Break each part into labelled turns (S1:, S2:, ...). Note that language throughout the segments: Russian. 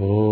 S1: Oh.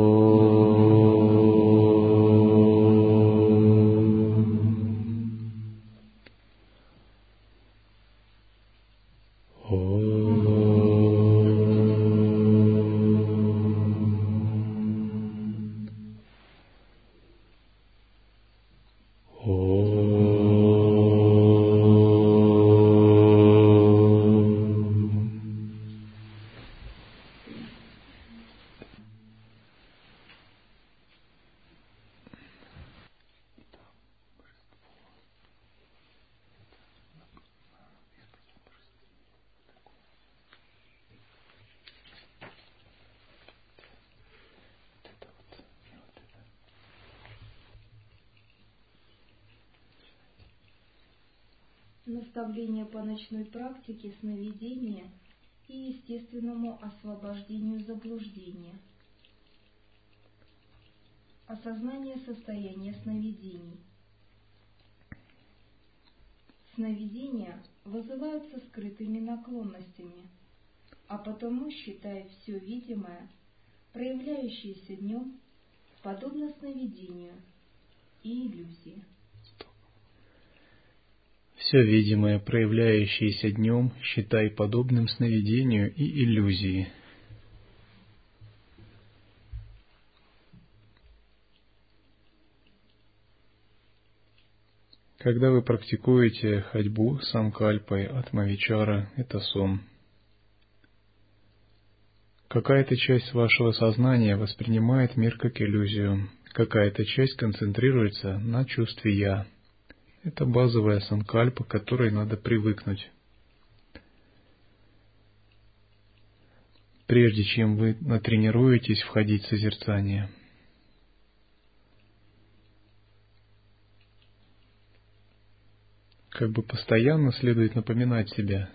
S1: Наставление по ночной практике сновидения и естественному освобождению заблуждения. Осознание состояния сновидений. Сновидения вызываются скрытыми наклонностями, а потому считай все видимое, проявляющееся днем, подобно сновидению и иллюзии.
S2: Все видимое, проявляющееся днем, считай подобным сновидению и иллюзии. Когда вы практикуете ходьбу санкальпой от Мавичара, это сон. Какая-то часть вашего сознания воспринимает мир как иллюзию, какая-то часть концентрируется на чувстве «я», это базовая санкальпа, к которой надо привыкнуть. Прежде чем вы натренируетесь входить в созерцание. Как бы постоянно следует напоминать себя.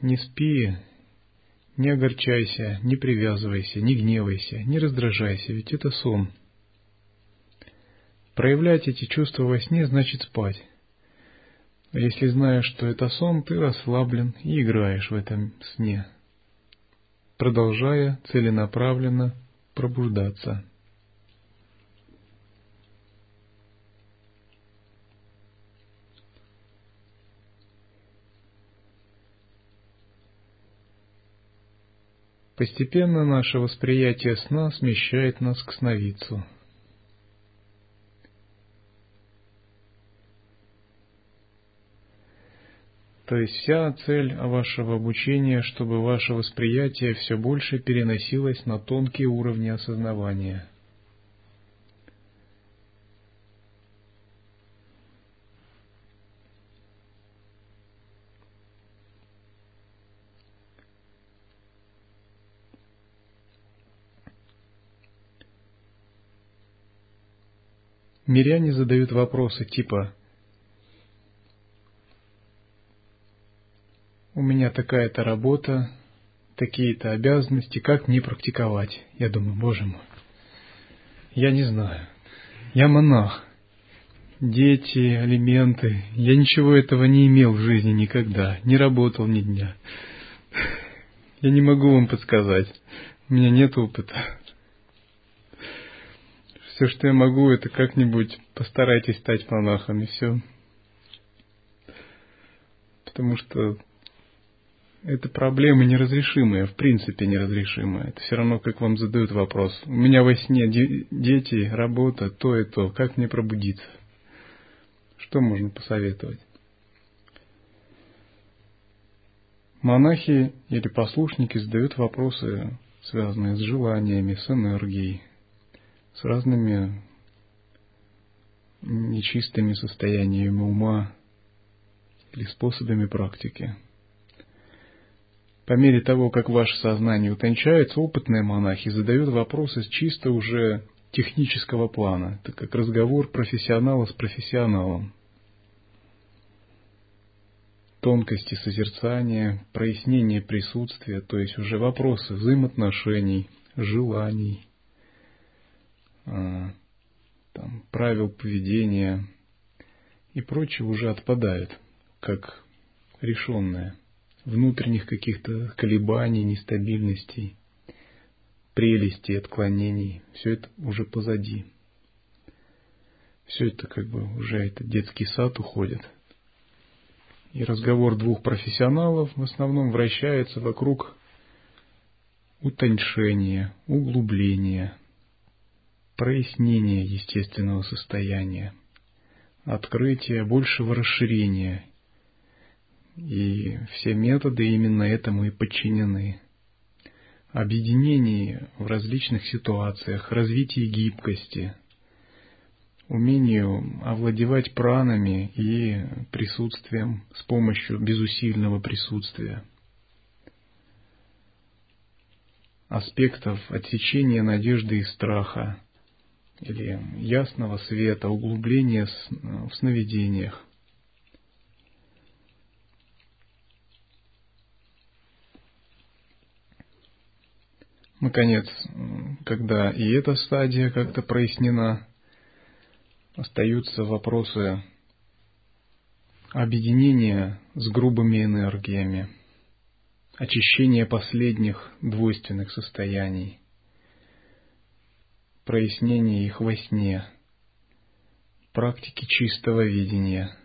S2: Не спи, не огорчайся, не привязывайся, не гневайся, не раздражайся, ведь это сон – Проявлять эти чувства во сне значит спать. Если знаешь, что это сон, ты расслаблен и играешь в этом сне, продолжая целенаправленно пробуждаться. Постепенно наше восприятие сна смещает нас к сновидцу – То есть вся цель вашего обучения, чтобы ваше восприятие все больше переносилось на тонкие уровни осознавания. Миряне задают вопросы типа меня такая-то работа, такие-то обязанности, как мне практиковать? Я думаю, боже мой, я не знаю. Я монах. Дети, алименты. Я ничего этого не имел в жизни никогда. Не работал ни дня. Я не могу вам подсказать. У меня нет опыта. Все, что я могу, это как-нибудь постарайтесь стать монахом, и все. Потому что это проблема неразрешимая, в принципе неразрешимая. Это все равно, как вам задают вопрос. У меня во сне дети, работа, то и то. Как мне пробудиться? Что можно посоветовать? Монахи или послушники задают вопросы, связанные с желаниями, с энергией, с разными нечистыми состояниями ума или способами практики. По мере того, как ваше сознание утончается, опытные монахи задают вопросы с чисто уже технического плана, так как разговор профессионала с профессионалом. Тонкости созерцания, прояснение присутствия, то есть уже вопросы взаимоотношений, желаний, а, там, правил поведения и прочее уже отпадают, как решенное внутренних каких-то колебаний, нестабильностей. прелестей, отклонений, все это уже позади. Все это как бы уже этот детский сад уходит. И разговор двух профессионалов в основном вращается вокруг утоньшения, углубления, прояснения естественного состояния, открытия большего расширения. И все методы именно этому и подчинены. Объединение в различных ситуациях, развитие гибкости, умению овладевать пранами и присутствием с помощью безусильного присутствия – аспектов отсечения надежды и страха, или ясного света, углубления в сновидениях. Наконец, когда и эта стадия как-то прояснена, остаются вопросы объединения с грубыми энергиями – очищение последних двойственных состояний, прояснение их во сне, практики чистого видения,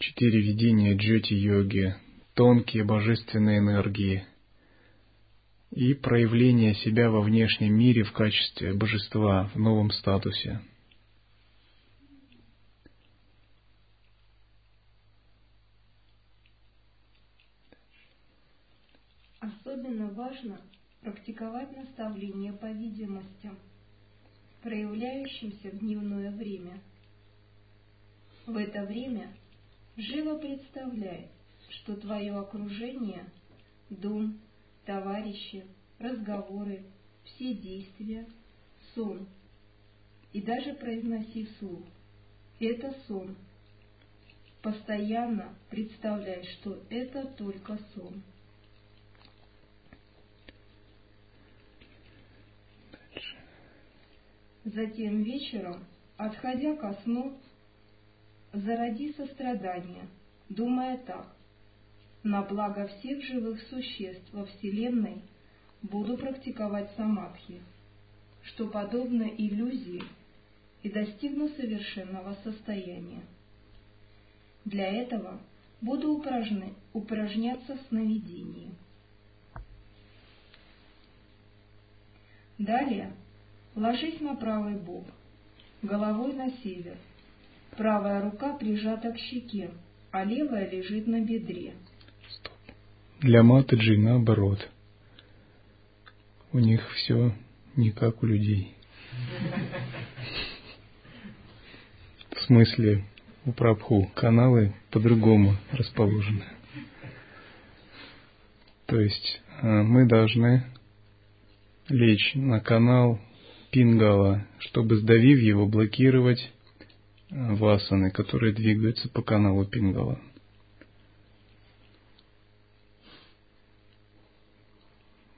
S2: четыре видения джоти-йоги, тонкие божественные энергии и проявление себя во внешнем мире в качестве божества в новом статусе –
S1: Особенно важно практиковать наставления по видимостям, проявляющимся в дневное время. В это время живо представляй, что твое окружение, дом, товарищи, разговоры, все действия — сон. И даже произноси вслух «это сон». Постоянно представляй, что это только сон. Затем вечером, отходя ко сну, зароди сострадание, думая так. На благо всех живых существ во Вселенной буду практиковать самадхи, что подобно иллюзии и достигну совершенного состояния. Для этого буду упражняться в сновидении. Далее Ложись на правый бок, головой на север. Правая рука прижата к щеке, а левая лежит на бедре.
S2: Для Матаджи наоборот. У них все не как у людей. В смысле, у Прабху каналы по-другому расположены. То есть э, мы должны лечь на канал пингала, чтобы, сдавив его, блокировать э, васаны, которые двигаются по каналу пингала.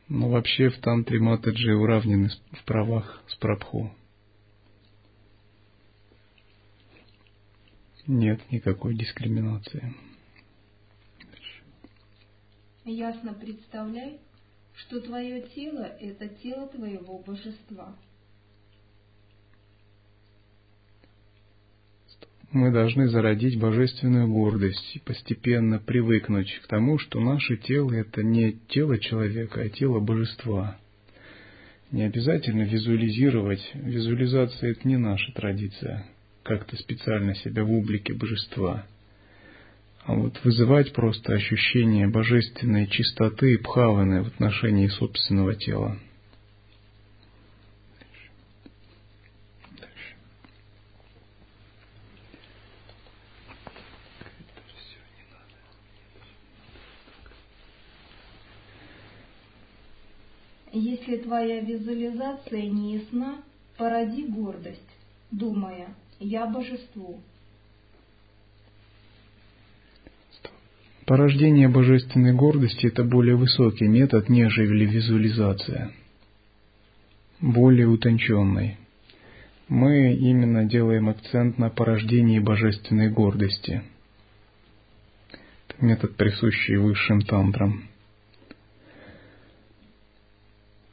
S2: Но вообще в тантре Матаджи уравнены в правах с Прабху. Нет никакой дискриминации.
S1: Ясно представляй, что твое тело – это тело твоего божества –
S2: мы должны зародить божественную гордость и постепенно привыкнуть к тому, что наше тело – это не тело человека, а тело божества. Не обязательно визуализировать. Визуализация – это не наша традиция, как-то специально себя в облике божества. А вот вызывать просто ощущение божественной чистоты и пхаваны в отношении собственного тела –
S1: Если твоя визуализация не ясна, породи гордость, думая «я божеству».
S2: Порождение божественной гордости – это более высокий метод, нежели визуализация, более утонченный. Мы именно делаем акцент на порождении божественной гордости. Это метод, присущий высшим тантрам –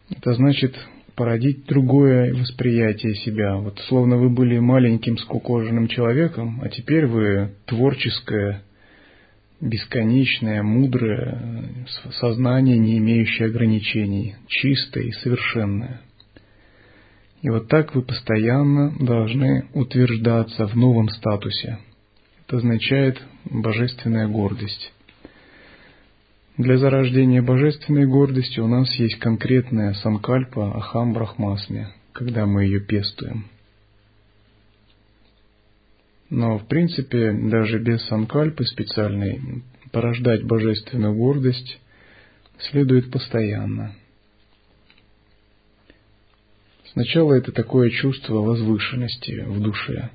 S2: Это значит породить другое восприятие себя. Вот словно вы были маленьким скукоженным человеком, а теперь вы творческое, бесконечное, мудрое сознание, не имеющее ограничений, чистое и совершенное. И вот так вы постоянно должны утверждаться в новом статусе. Это означает божественная гордость. Для зарождения божественной гордости у нас есть конкретная санкальпа Ахам Брахмасме, когда мы ее пестуем. Но, в принципе, даже без санкальпы специальной порождать божественную гордость следует постоянно. Сначала это такое чувство возвышенности в душе,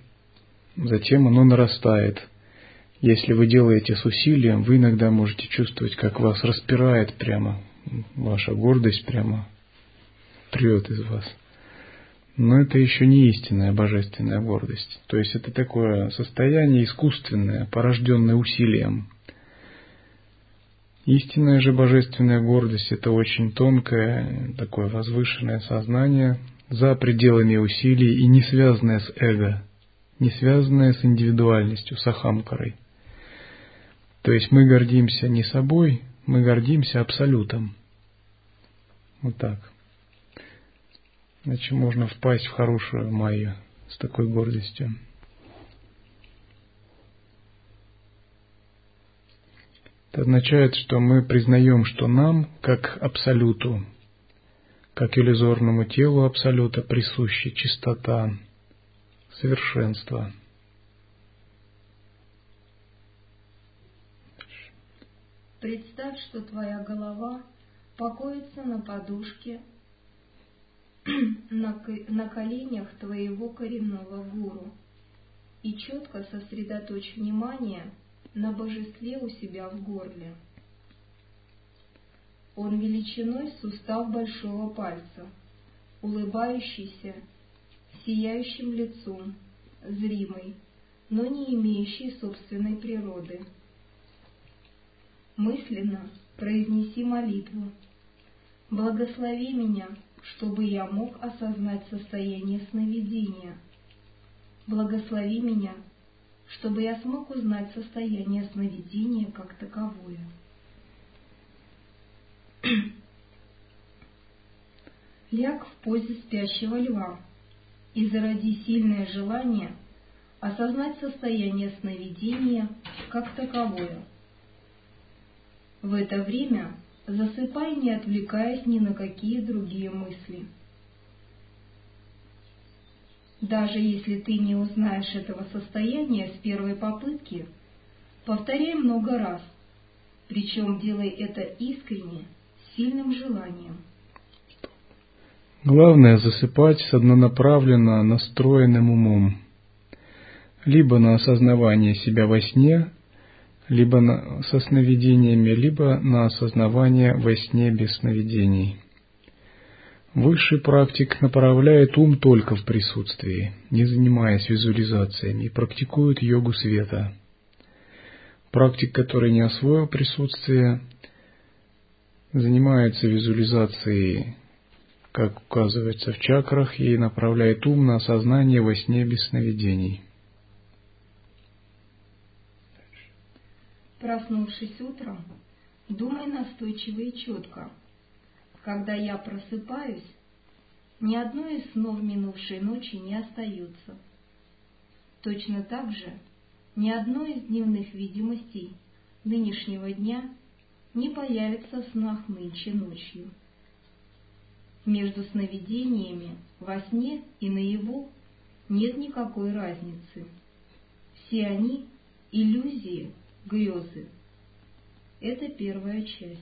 S2: затем оно нарастает – если вы делаете с усилием, вы иногда можете чувствовать, как вас распирает прямо, ваша гордость прямо прет из вас. Но это еще не истинная божественная гордость. То есть это такое состояние искусственное, порожденное усилием. Истинная же божественная гордость – это очень тонкое, такое возвышенное сознание за пределами усилий и не связанное с эго, не связанное с индивидуальностью, с ахамкарой – то есть мы гордимся не собой, мы гордимся абсолютом. Вот так. Иначе можно впасть в хорошую майю с такой гордостью. Это означает, что мы признаем, что нам, как абсолюту, как иллюзорному телу абсолюта, присуща чистота, совершенство –
S1: Представь, что твоя голова покоится на подушке на, коленях твоего коренного гуру и четко сосредоточь внимание на божестве у себя в горле. Он величиной сустав большого пальца, улыбающийся, сияющим лицом, зримый, но не имеющий собственной природы – мысленно произнеси молитву. Благослови меня, чтобы я мог осознать состояние сновидения. Благослови меня, чтобы я смог узнать состояние сновидения как таковое. Ляг в позе спящего льва и зароди сильное желание осознать состояние сновидения как таковое – в это время засыпай, не отвлекаясь ни на какие другие мысли. Даже если ты не узнаешь этого состояния с первой попытки, повторяй много раз, причем делай это искренне, сильным желанием.
S2: Главное засыпать с однонаправленно настроенным умом, либо на осознавание себя во сне, либо на, со сновидениями, либо на осознавание во сне без сновидений. Высший практик направляет ум только в присутствии, не занимаясь визуализациями, и практикует йогу света. Практик, который не освоил присутствие, занимается визуализацией, как указывается в чакрах, и направляет ум на осознание во сне без сновидений.
S1: Проснувшись утром, думай настойчиво и четко. Когда я просыпаюсь, ни одно из снов минувшей ночи не остается. Точно так же ни одно из дневных видимостей нынешнего дня не появится в снах нынче ночью. Между сновидениями во сне и наяву нет никакой разницы. Все они — иллюзии, грезы. Это первая часть.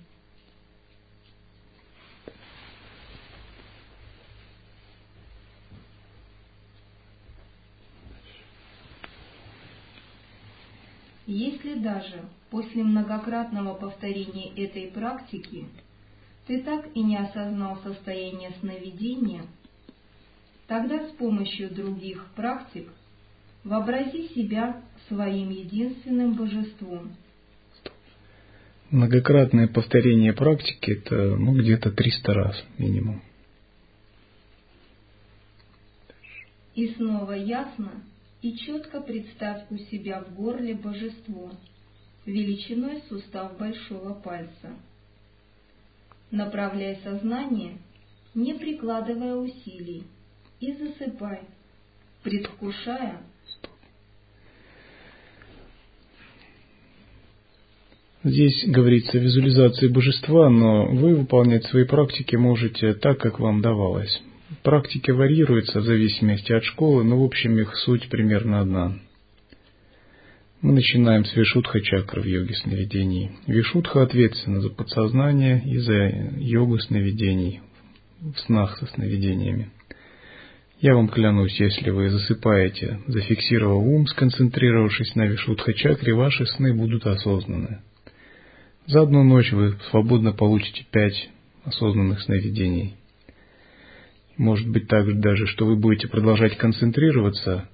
S1: Если даже после многократного повторения этой практики ты так и не осознал состояние сновидения, тогда с помощью других практик вообрази себя своим единственным божеством.
S2: Многократное повторение практики – это ну, где-то 300 раз минимум.
S1: И снова ясно и четко представь у себя в горле божество, величиной сустав большого пальца. Направляй сознание, не прикладывая усилий, и засыпай, предвкушая
S2: Здесь говорится о визуализации божества, но вы выполнять свои практики можете так, как вам давалось. Практики варьируются в зависимости от школы, но в общем их суть примерно одна. Мы начинаем с Вишудха чакры в йоге сновидений. Вишудха ответственна за подсознание и за йогу сновидений в снах со сновидениями. Я вам клянусь, если вы засыпаете, зафиксировав ум, сконцентрировавшись на Вишудха чакре, ваши сны будут осознаны. За одну ночь вы свободно получите пять осознанных сновидений. Может быть так даже, что вы будете продолжать концентрироваться,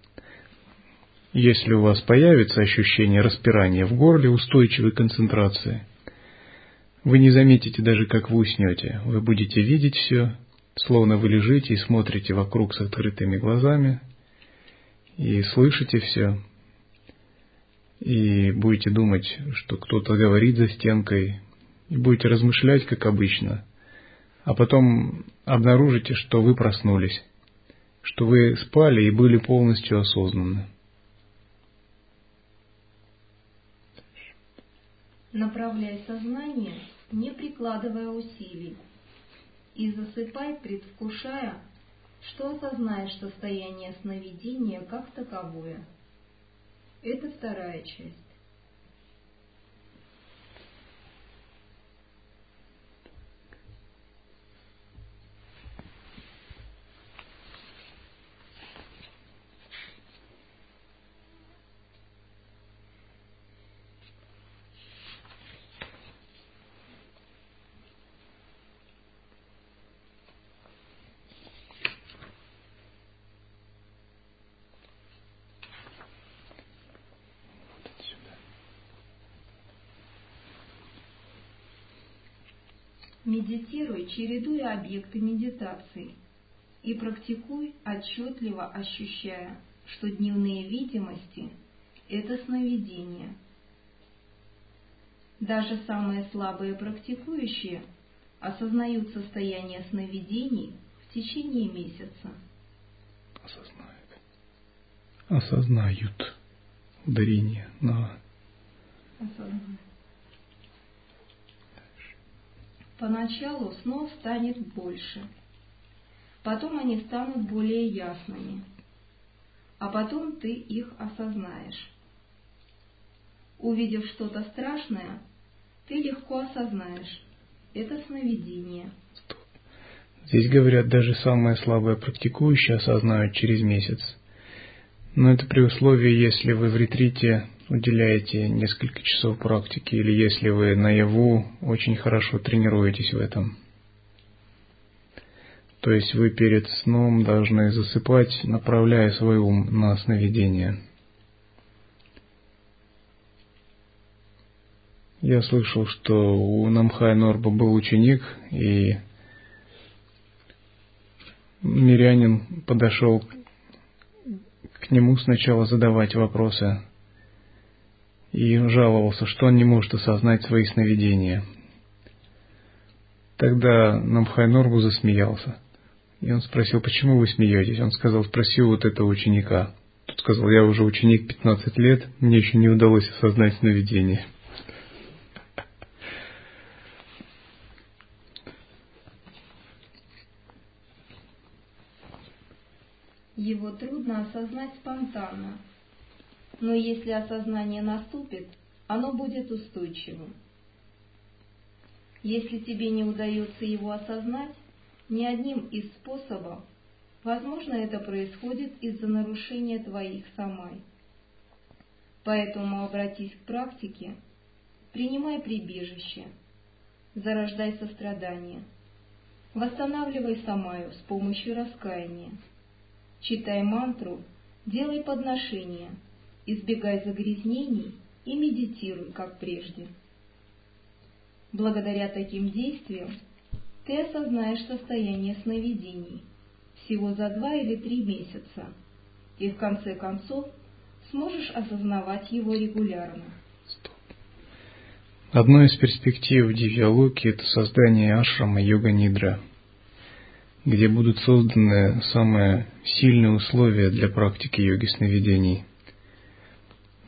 S2: если у вас появится ощущение распирания в горле, устойчивой концентрации. Вы не заметите даже, как вы уснете. Вы будете видеть все, словно вы лежите и смотрите вокруг с открытыми глазами, и слышите все, и будете думать, что кто-то говорит за стенкой, и будете размышлять, как обычно, а потом обнаружите, что вы проснулись, что вы спали и были полностью осознанны.
S1: Направляй сознание, не прикладывая усилий, и засыпай, предвкушая, что осознаешь состояние сновидения как таковое – это вторая часть. Медитируй, чередуя объекты медитации, и практикуй, отчетливо ощущая, что дневные видимости – это сновидение. Даже самые слабые практикующие осознают состояние сновидений в течение месяца.
S2: Осознают. Осознают. Ударение на...
S1: Осознают. Поначалу снов станет больше, потом они станут более ясными, а потом ты их осознаешь. Увидев что-то страшное, ты легко осознаешь – это сновидение.
S2: Здесь говорят, даже самые слабые практикующие осознают через месяц. Но это при условии, если вы в ретрите уделяете несколько часов практики, или если вы наяву очень хорошо тренируетесь в этом. То есть вы перед сном должны засыпать, направляя свой ум на сновидение. Я слышал, что у Намхая Норба был ученик, и мирянин подошел к нему сначала задавать вопросы и жаловался, что он не может осознать свои сновидения. Тогда Намхайноргу засмеялся. И он спросил, почему вы смеетесь? Он сказал, спроси вот этого ученика. Тот сказал, я уже ученик 15 лет, мне еще не удалось осознать сновидение.
S1: Его трудно осознать спонтанно, но если осознание наступит, оно будет устойчивым. Если тебе не удается его осознать ни одним из способов, возможно, это происходит из-за нарушения твоих самай. Поэтому обратись к практике, принимай прибежище, зарождай сострадание, восстанавливай самаю с помощью раскаяния, читай мантру, делай подношения – избегай загрязнений и медитируй, как прежде. Благодаря таким действиям ты осознаешь состояние сновидений всего за два или три месяца, и в конце концов сможешь осознавать его регулярно.
S2: Одной из перспектив Дивьялоки – это создание ашрама йога-нидра, где будут созданы самые сильные условия для практики йоги сновидений.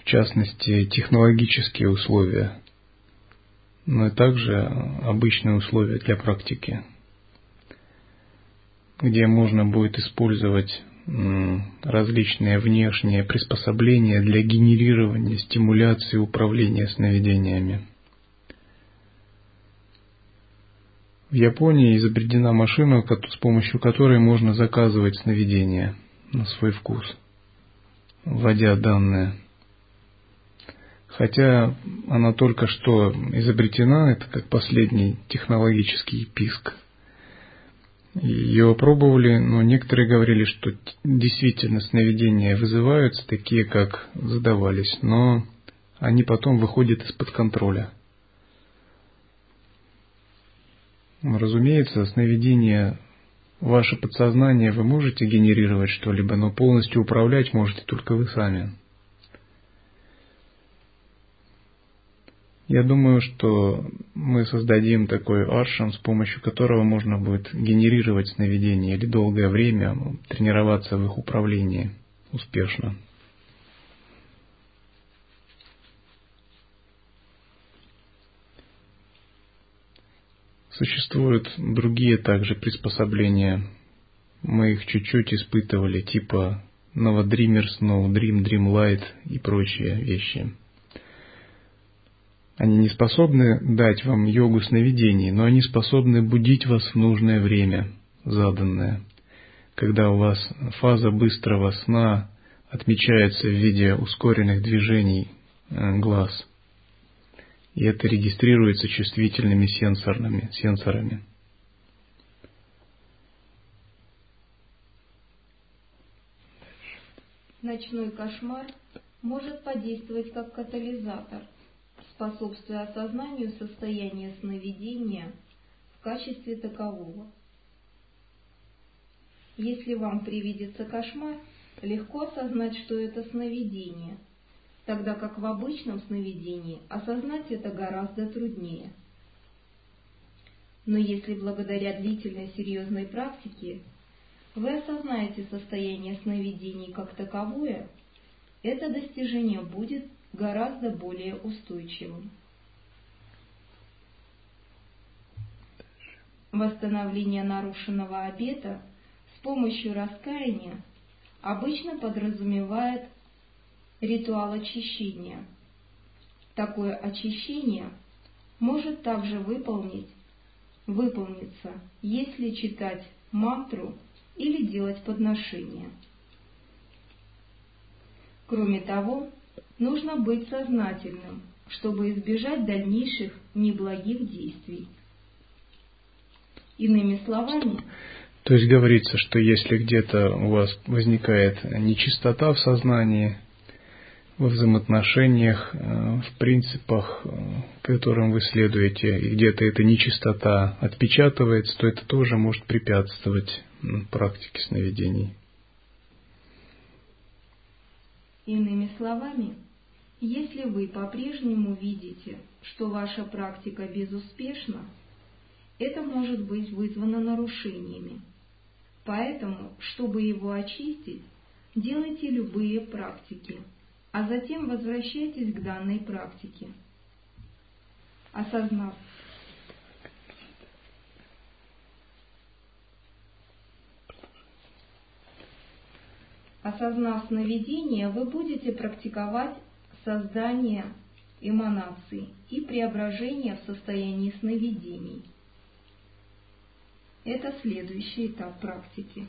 S2: В частности, технологические условия, но и также обычные условия для практики, где можно будет использовать различные внешние приспособления для генерирования, стимуляции управления сновидениями – В Японии изобретена машина, с помощью которой можно заказывать сновидения на свой вкус, вводя данные. Хотя она только что изобретена, это как последний технологический писк. Ее опробовали, но некоторые говорили, что действительно сновидения вызываются, такие как задавались, но они потом выходят из-под контроля – Разумеется, сновидение, ваше подсознание, вы можете генерировать что-либо, но полностью управлять можете только вы сами. Я думаю, что мы создадим такой аршан, с помощью которого можно будет генерировать сновидения или долгое время тренироваться в их управлении успешно. Существуют другие также приспособления. Мы их чуть-чуть испытывали, типа Dreamers, No Dream, Dream Light и прочие вещи. Они не способны дать вам йогу сновидений, но они способны будить вас в нужное время, заданное, когда у вас фаза быстрого сна отмечается в виде ускоренных движений э, глаз – и это регистрируется чувствительными сенсорными, сенсорами.
S1: Ночной кошмар может подействовать как катализатор, способствуя осознанию состояния сновидения в качестве такового. Если вам привидится кошмар, легко осознать, что это сновидение – тогда как в обычном сновидении осознать это гораздо труднее. Но если благодаря длительной серьезной практике вы осознаете состояние сновидений как таковое, это достижение будет гораздо более устойчивым. Восстановление нарушенного обета с помощью раскаяния обычно подразумевает ритуал очищения. Такое очищение может также выполнить, выполниться, если читать мантру или делать подношение. Кроме того, нужно быть сознательным, чтобы избежать дальнейших неблагих действий. Иными словами,
S2: то есть говорится, что если где-то у вас возникает нечистота в сознании, во взаимоотношениях, э, в принципах, э, которым вы следуете, и где-то эта нечистота отпечатывается, то это тоже может препятствовать практике сновидений.
S1: Иными словами, если вы по-прежнему видите, что ваша практика безуспешна, это может быть вызвано нарушениями. Поэтому, чтобы его очистить, делайте любые практики – а затем возвращайтесь к данной практике. Осознав, Осознав сновидение, вы будете практиковать создание эманаций и преображение в состоянии сновидений. Это следующий этап практики.